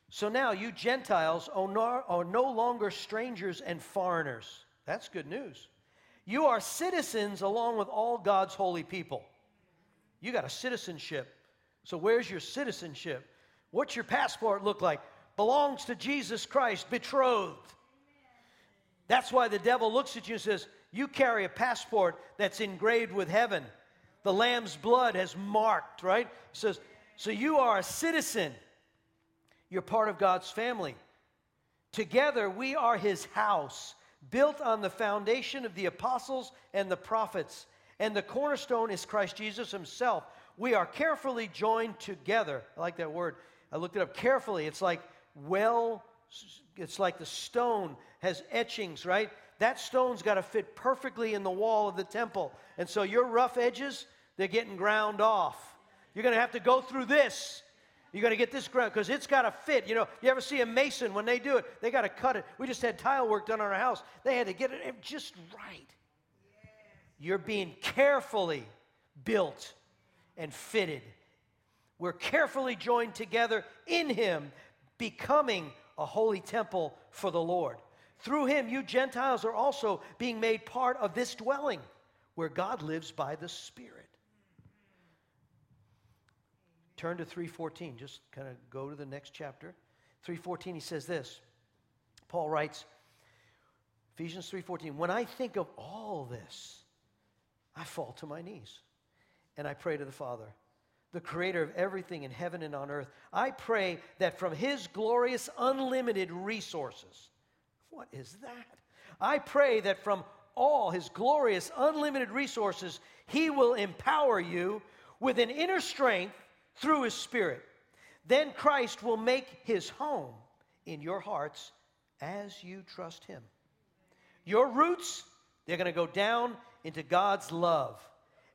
So now you Gentiles are no longer strangers and foreigners. That's good news. You are citizens along with all God's holy people. You got a citizenship. So where's your citizenship? What's your passport look like? Belongs to Jesus Christ, betrothed. That's why the devil looks at you and says, You carry a passport that's engraved with heaven. The Lamb's blood has marked, right? He says, So you are a citizen. You're part of God's family. Together, we are his house, built on the foundation of the apostles and the prophets. And the cornerstone is Christ Jesus himself. We are carefully joined together. I like that word. I looked it up carefully. It's like well, it's like the stone has etchings, right? That stone's got to fit perfectly in the wall of the temple. And so your rough edges, they're getting ground off. You're going to have to go through this you're going to get this ground because it's got to fit. You know, you ever see a mason when they do it? They got to cut it. We just had tile work done on our house. They had to get it just right. You're being carefully built and fitted. We're carefully joined together in Him, becoming a holy temple for the Lord. Through Him, you Gentiles are also being made part of this dwelling where God lives by the Spirit. Turn to 314. Just kind of go to the next chapter. 314 he says this. Paul writes Ephesians 3:14, "When I think of all this, I fall to my knees and I pray to the Father, the creator of everything in heaven and on earth. I pray that from his glorious unlimited resources, what is that? I pray that from all his glorious unlimited resources, he will empower you with an inner strength through his spirit. Then Christ will make his home in your hearts as you trust him. Your roots, they're going to go down into God's love,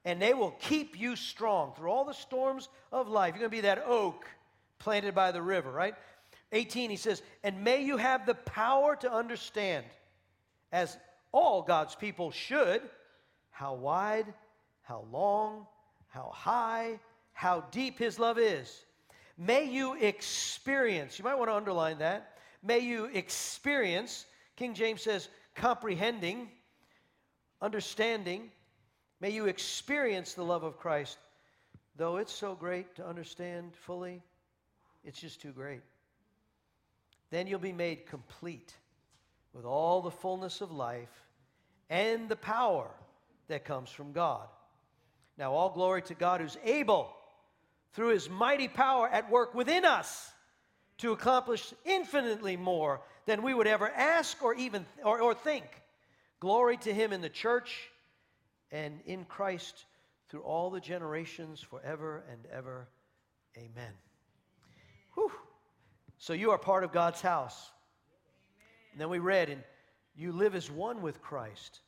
and they will keep you strong through all the storms of life. You're going to be that oak planted by the river, right? 18, he says, And may you have the power to understand, as all God's people should, how wide, how long, how high, how deep his love is. May you experience, you might want to underline that. May you experience, King James says, comprehending, understanding. May you experience the love of Christ. Though it's so great to understand fully, it's just too great. Then you'll be made complete with all the fullness of life and the power that comes from God. Now, all glory to God who's able through his mighty power at work within us to accomplish infinitely more than we would ever ask or even or, or think. Glory to him in the church and in Christ through all the generations forever and ever. Amen. Whew. So you are part of God's house. And then we read, and you live as one with Christ.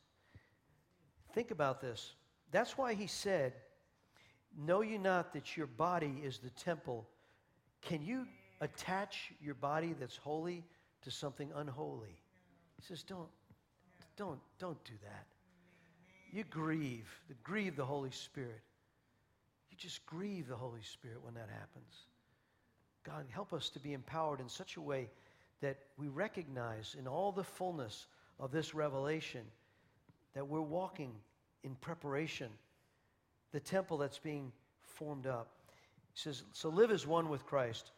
Think about this. That's why he said, Know you not that your body is the temple? Can you attach your body that's holy to something unholy? He says, Don't, don't, don't do that. You grieve, the, grieve the Holy Spirit. You just grieve the Holy Spirit when that happens. God, help us to be empowered in such a way that we recognize in all the fullness of this revelation that we're walking in preparation, the temple that's being formed up. He says, So live as one with Christ.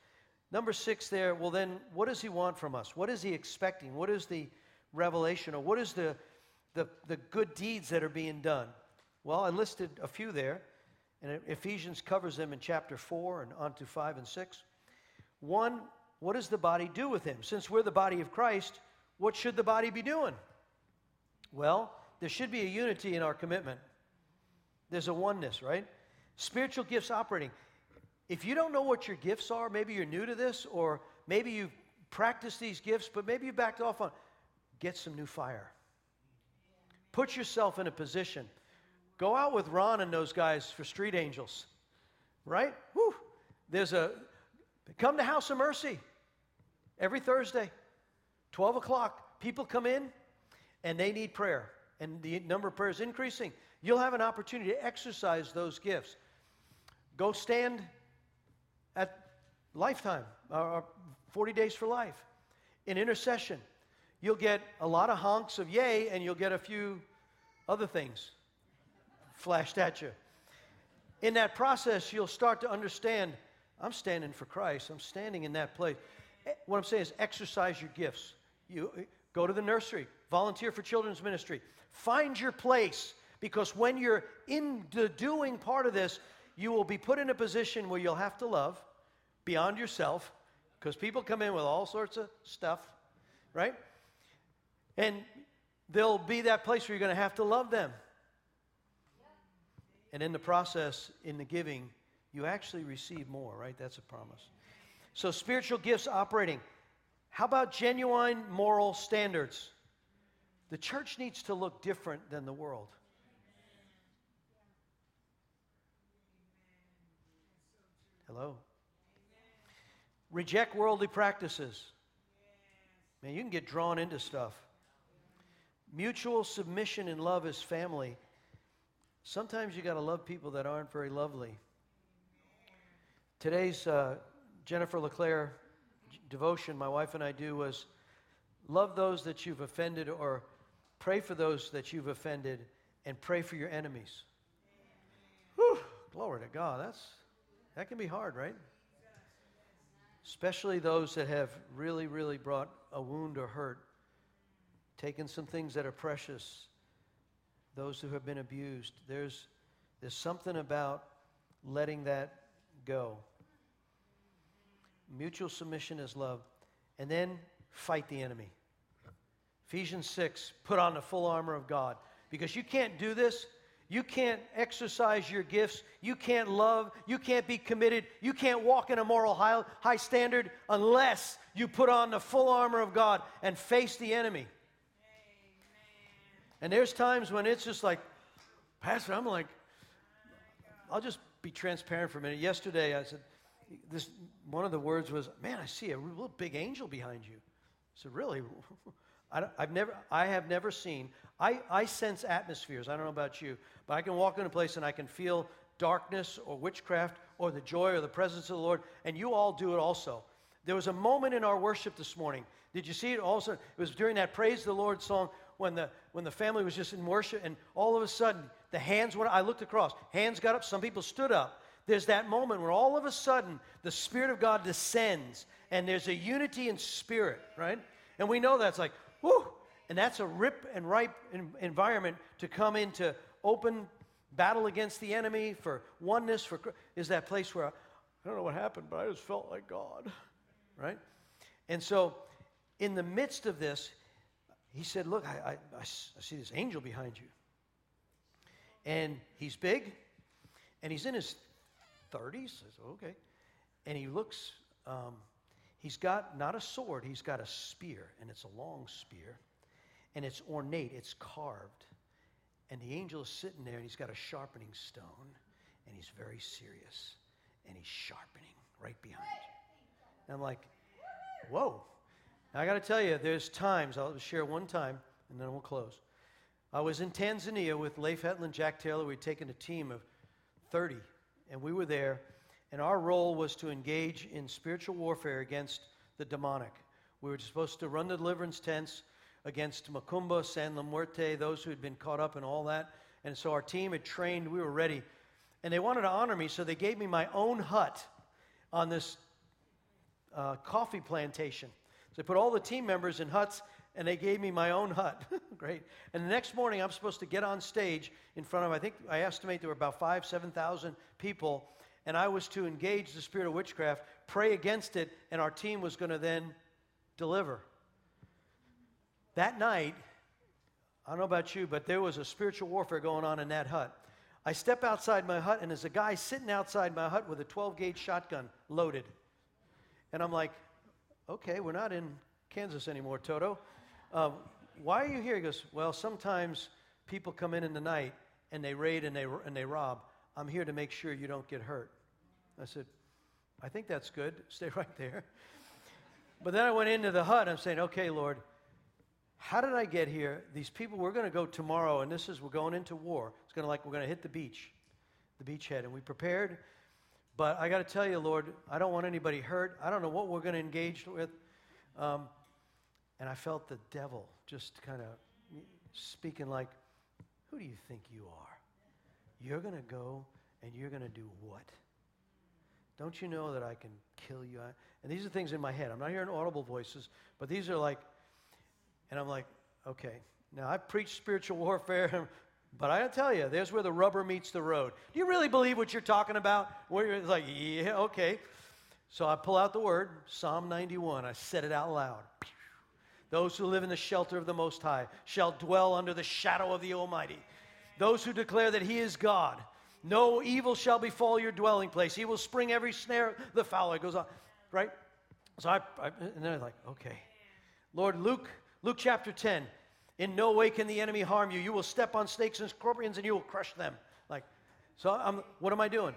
Number six there, well, then, what does he want from us? What is he expecting? What is the revelation, or what is the, the, the good deeds that are being done? Well, I listed a few there, and Ephesians covers them in chapter 4 and on to 5 and 6. One, what does the body do with him? Since we're the body of Christ, what should the body be doing? Well, there should be a unity in our commitment. There's a oneness, right? Spiritual gifts operating. If you don't know what your gifts are, maybe you're new to this, or maybe you've practiced these gifts, but maybe you backed off on, get some new fire. Put yourself in a position. Go out with Ron and those guys for Street Angels, right? Whew. There's a, come to House of Mercy every Thursday, 12 o'clock. People come in and they need prayer, and the number of prayers increasing. You'll have an opportunity to exercise those gifts. Go stand at Lifetime, or 40 Days for Life, in intercession. You'll get a lot of honks of yay, and you'll get a few other things flashed at you. In that process, you'll start to understand I'm standing for Christ, I'm standing in that place. Eh, what I'm saying is exercise your gifts. You eh, go to the nursery, volunteer for children's ministry, find your place because when you're in the doing part of this, you will be put in a position where you'll have to love beyond yourself because people come in with all sorts of stuff, right? And there'll be that place where you're going to have to love them. And in the process, in the giving, you actually receive more, right? That's a promise. So, spiritual gifts operating. How about genuine moral standards? The church needs to look different than the world. Hello? Reject worldly practices. Man, you can get drawn into stuff. Mutual submission and love as family. Sometimes you got to love people that aren't very lovely. Today's uh, Jennifer LeClaire devotion, my wife and I do, was love those that you've offended or pray for those that you've offended and pray for your enemies. Whew, glory to God. That's that can be hard, right? Especially those that have really, really brought a wound or hurt, taken some things that are precious, those who have been abused. There's, there's something about letting that go. Mutual submission is love. And then fight the enemy. Ephesians 6, put on the full armor of God. Because you can't do this you can't exercise your gifts. You can't love. You can't be committed. You can't walk in a moral high, high standard unless you put on the full armor of God and face the enemy. And there's times when it's just like, Pastor, I'm like, I'll just be transparent for a minute. Yesterday, I said, this one of the words was, "Man, I see a real big angel behind you." I said, "Really?" I, have never, I have never seen. I, I sense atmospheres. I don't know about you, but I can walk in a place and I can feel darkness or witchcraft or the joy or the presence of the Lord, and you all do it also. There was a moment in our worship this morning. Did you see it? Also, it was during that Praise the Lord song when the when the family was just in worship, and all of a sudden the hands went. I looked across, hands got up. Some people stood up. There's that moment where all of a sudden the Spirit of God descends, and there's a unity in spirit, right? And we know that's like, whoo, and that's a rip and ripe environment to come into open battle against the enemy for oneness for is that place where I don't know what happened, but I just felt like God, right? And so, in the midst of this, he said, "Look, I, I, I see this angel behind you, and he's big, and he's in his 30s." I said, "Okay," and he looks. Um, he's got not a sword; he's got a spear, and it's a long spear and it's ornate, it's carved. And the angel is sitting there and he's got a sharpening stone and he's very serious and he's sharpening right behind. And I'm like, whoa. Now, I got to tell you, there's times, I'll share one time and then we'll close. I was in Tanzania with Leif Hetland, Jack Taylor. We'd taken a team of 30 and we were there. And our role was to engage in spiritual warfare against the demonic. We were supposed to run the deliverance tents against Macumba, San La Muerte, those who had been caught up in all that. And so our team had trained, we were ready. And they wanted to honor me, so they gave me my own hut on this uh, coffee plantation. So they put all the team members in huts, and they gave me my own hut. Great. And the next morning, I'm supposed to get on stage in front of, I think, I estimate there were about five, 7,000 people, and I was to engage the spirit of witchcraft, pray against it, and our team was going to then deliver. That night, I don't know about you, but there was a spiritual warfare going on in that hut. I step outside my hut, and there's a guy sitting outside my hut with a 12 gauge shotgun loaded. And I'm like, okay, we're not in Kansas anymore, Toto. Um, why are you here? He goes, well, sometimes people come in in the night and they raid and they, and they rob. I'm here to make sure you don't get hurt. I said, I think that's good. Stay right there. But then I went into the hut. I'm saying, okay, Lord, how did I get here? These people, we're going to go tomorrow, and this is, we're going into war. It's going to like, we're going to hit the beach, the beachhead. And we prepared. But I got to tell you, Lord, I don't want anybody hurt. I don't know what we're going to engage with. Um, and I felt the devil just kind of speaking like, Who do you think you are? You're going to go and you're going to do what? Don't you know that I can kill you? And these are things in my head. I'm not hearing audible voices, but these are like, and I'm like, okay. Now, I've preached spiritual warfare, but I tell you, there's where the rubber meets the road. Do you really believe what you're talking about? Where you're like, yeah, okay. So I pull out the word, Psalm 91. I said it out loud. Those who live in the shelter of the Most High shall dwell under the shadow of the Almighty. Those who declare that He is God. No evil shall befall your dwelling place. He will spring every snare the fowler. Goes on, right? So I, I and then I'm like, okay. Lord, Luke, Luke chapter 10. In no way can the enemy harm you. You will step on snakes and scorpions and you will crush them. Like, so I'm, what am I doing?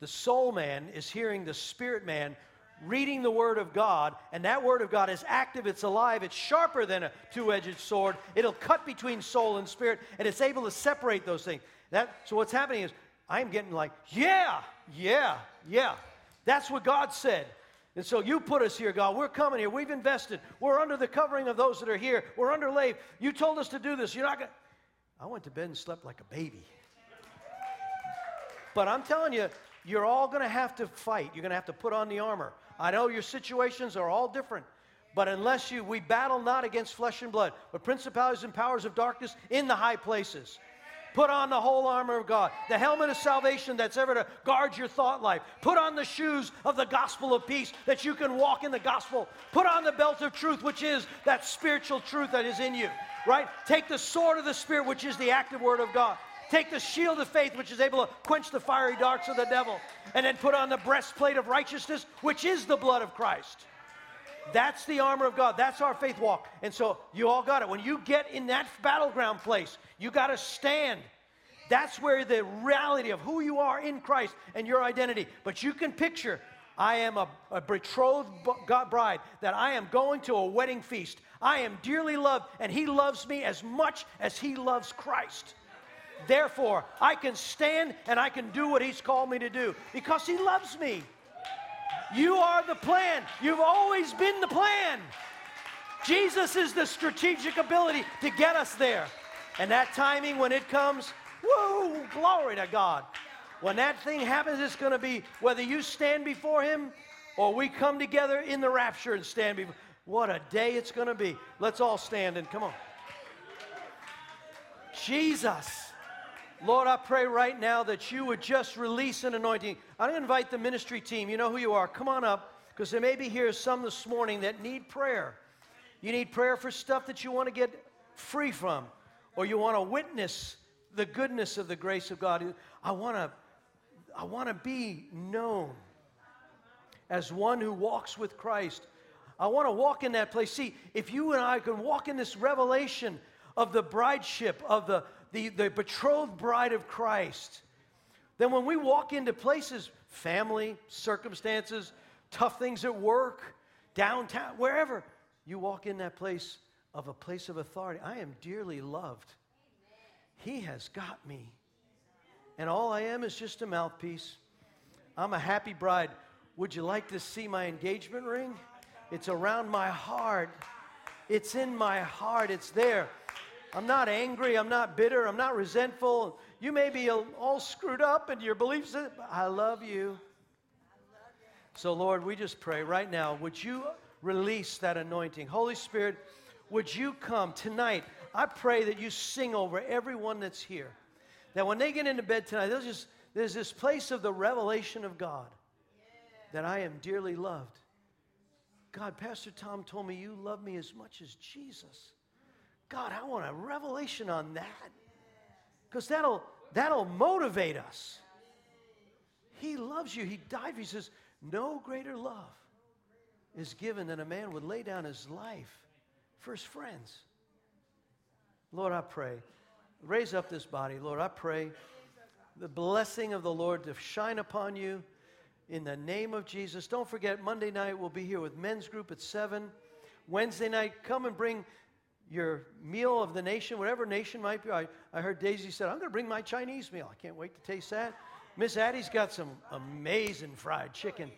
The soul man is hearing the spirit man reading the Word of God, and that Word of God is active, it's alive, it's sharper than a two edged sword. It'll cut between soul and spirit, and it's able to separate those things. That, so, what's happening is I'm getting like, yeah, yeah, yeah. That's what God said. And so you put us here, God. We're coming here. We've invested. We're under the covering of those that are here. We're under Leif. You told us to do this. You're not going to. I went to bed and slept like a baby. But I'm telling you, you're all going to have to fight. You're going to have to put on the armor. I know your situations are all different, but unless you, we battle not against flesh and blood, but principalities and powers of darkness in the high places. Put on the whole armor of God, the helmet of salvation that's ever to guard your thought life. Put on the shoes of the gospel of peace that you can walk in the gospel. Put on the belt of truth, which is that spiritual truth that is in you, right? Take the sword of the Spirit, which is the active word of God. Take the shield of faith, which is able to quench the fiery darts of the devil. And then put on the breastplate of righteousness, which is the blood of Christ. That's the armor of God. That's our faith walk. And so you all got it. When you get in that battleground place, you got to stand. That's where the reality of who you are in Christ and your identity. But you can picture I am a, a betrothed bride, that I am going to a wedding feast. I am dearly loved, and He loves me as much as He loves Christ. Therefore, I can stand and I can do what He's called me to do because He loves me. You are the plan. You've always been the plan. Jesus is the strategic ability to get us there. And that timing, when it comes, woo, glory to God. When that thing happens, it's going to be whether you stand before Him or we come together in the rapture and stand before. What a day it's going to be. Let's all stand and come on. Jesus. Lord, I pray right now that you would just release an anointing. I'm going to invite the ministry team. You know who you are. Come on up, because there may be here some this morning that need prayer. You need prayer for stuff that you want to get free from, or you want to witness the goodness of the grace of God. I want to, I want to be known as one who walks with Christ. I want to walk in that place. See, if you and I can walk in this revelation of the brideship, of the the, the betrothed bride of Christ, then when we walk into places, family, circumstances, tough things at work, downtown, wherever, you walk in that place of a place of authority. I am dearly loved. He has got me. And all I am is just a mouthpiece. I'm a happy bride. Would you like to see my engagement ring? It's around my heart. It's in my heart. It's there. I'm not angry. I'm not bitter. I'm not resentful. You may be all screwed up in your beliefs. I love you. So, Lord, we just pray right now, would you release that anointing? Holy Spirit, would you come tonight? I pray that you sing over everyone that's here. That when they get into bed tonight, they'll just, there's this place of the revelation of God that I am dearly loved. God, Pastor Tom told me you love me as much as Jesus. God, I want a revelation on that. Because that'll, that'll motivate us. He loves you. He died. He says, No greater love is given than a man would lay down his life for his friends. Lord, I pray. Raise up this body, Lord. I pray the blessing of the Lord to shine upon you in the name of Jesus. Don't forget, Monday night we'll be here with men's group at 7. Wednesday night, come and bring your meal of the nation, whatever nation might be. I, I heard Daisy said, I'm going to bring my Chinese meal. I can't wait to taste that. Miss Addie's got some amazing fried chicken.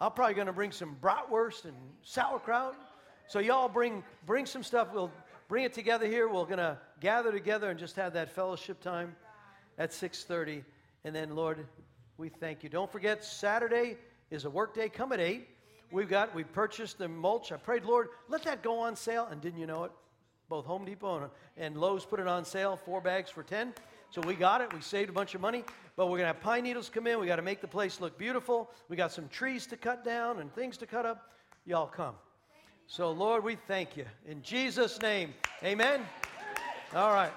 I'm probably going to bring some bratwurst and sauerkraut. So y'all bring bring some stuff. We'll bring it together here. We're going to gather together and just have that fellowship time at 6:30. And then, Lord, we thank you. Don't forget, Saturday is a work day. Come at 8. We've got, we purchased the mulch. I prayed, Lord, let that go on sale. And didn't you know it? Both Home Depot and, and Lowe's put it on sale, four bags for 10. So we got it. We saved a bunch of money. But we're going to have pine needles come in. We got to make the place look beautiful. We got some trees to cut down and things to cut up. Y'all come. So, Lord, we thank you. In Jesus' name, amen. All right.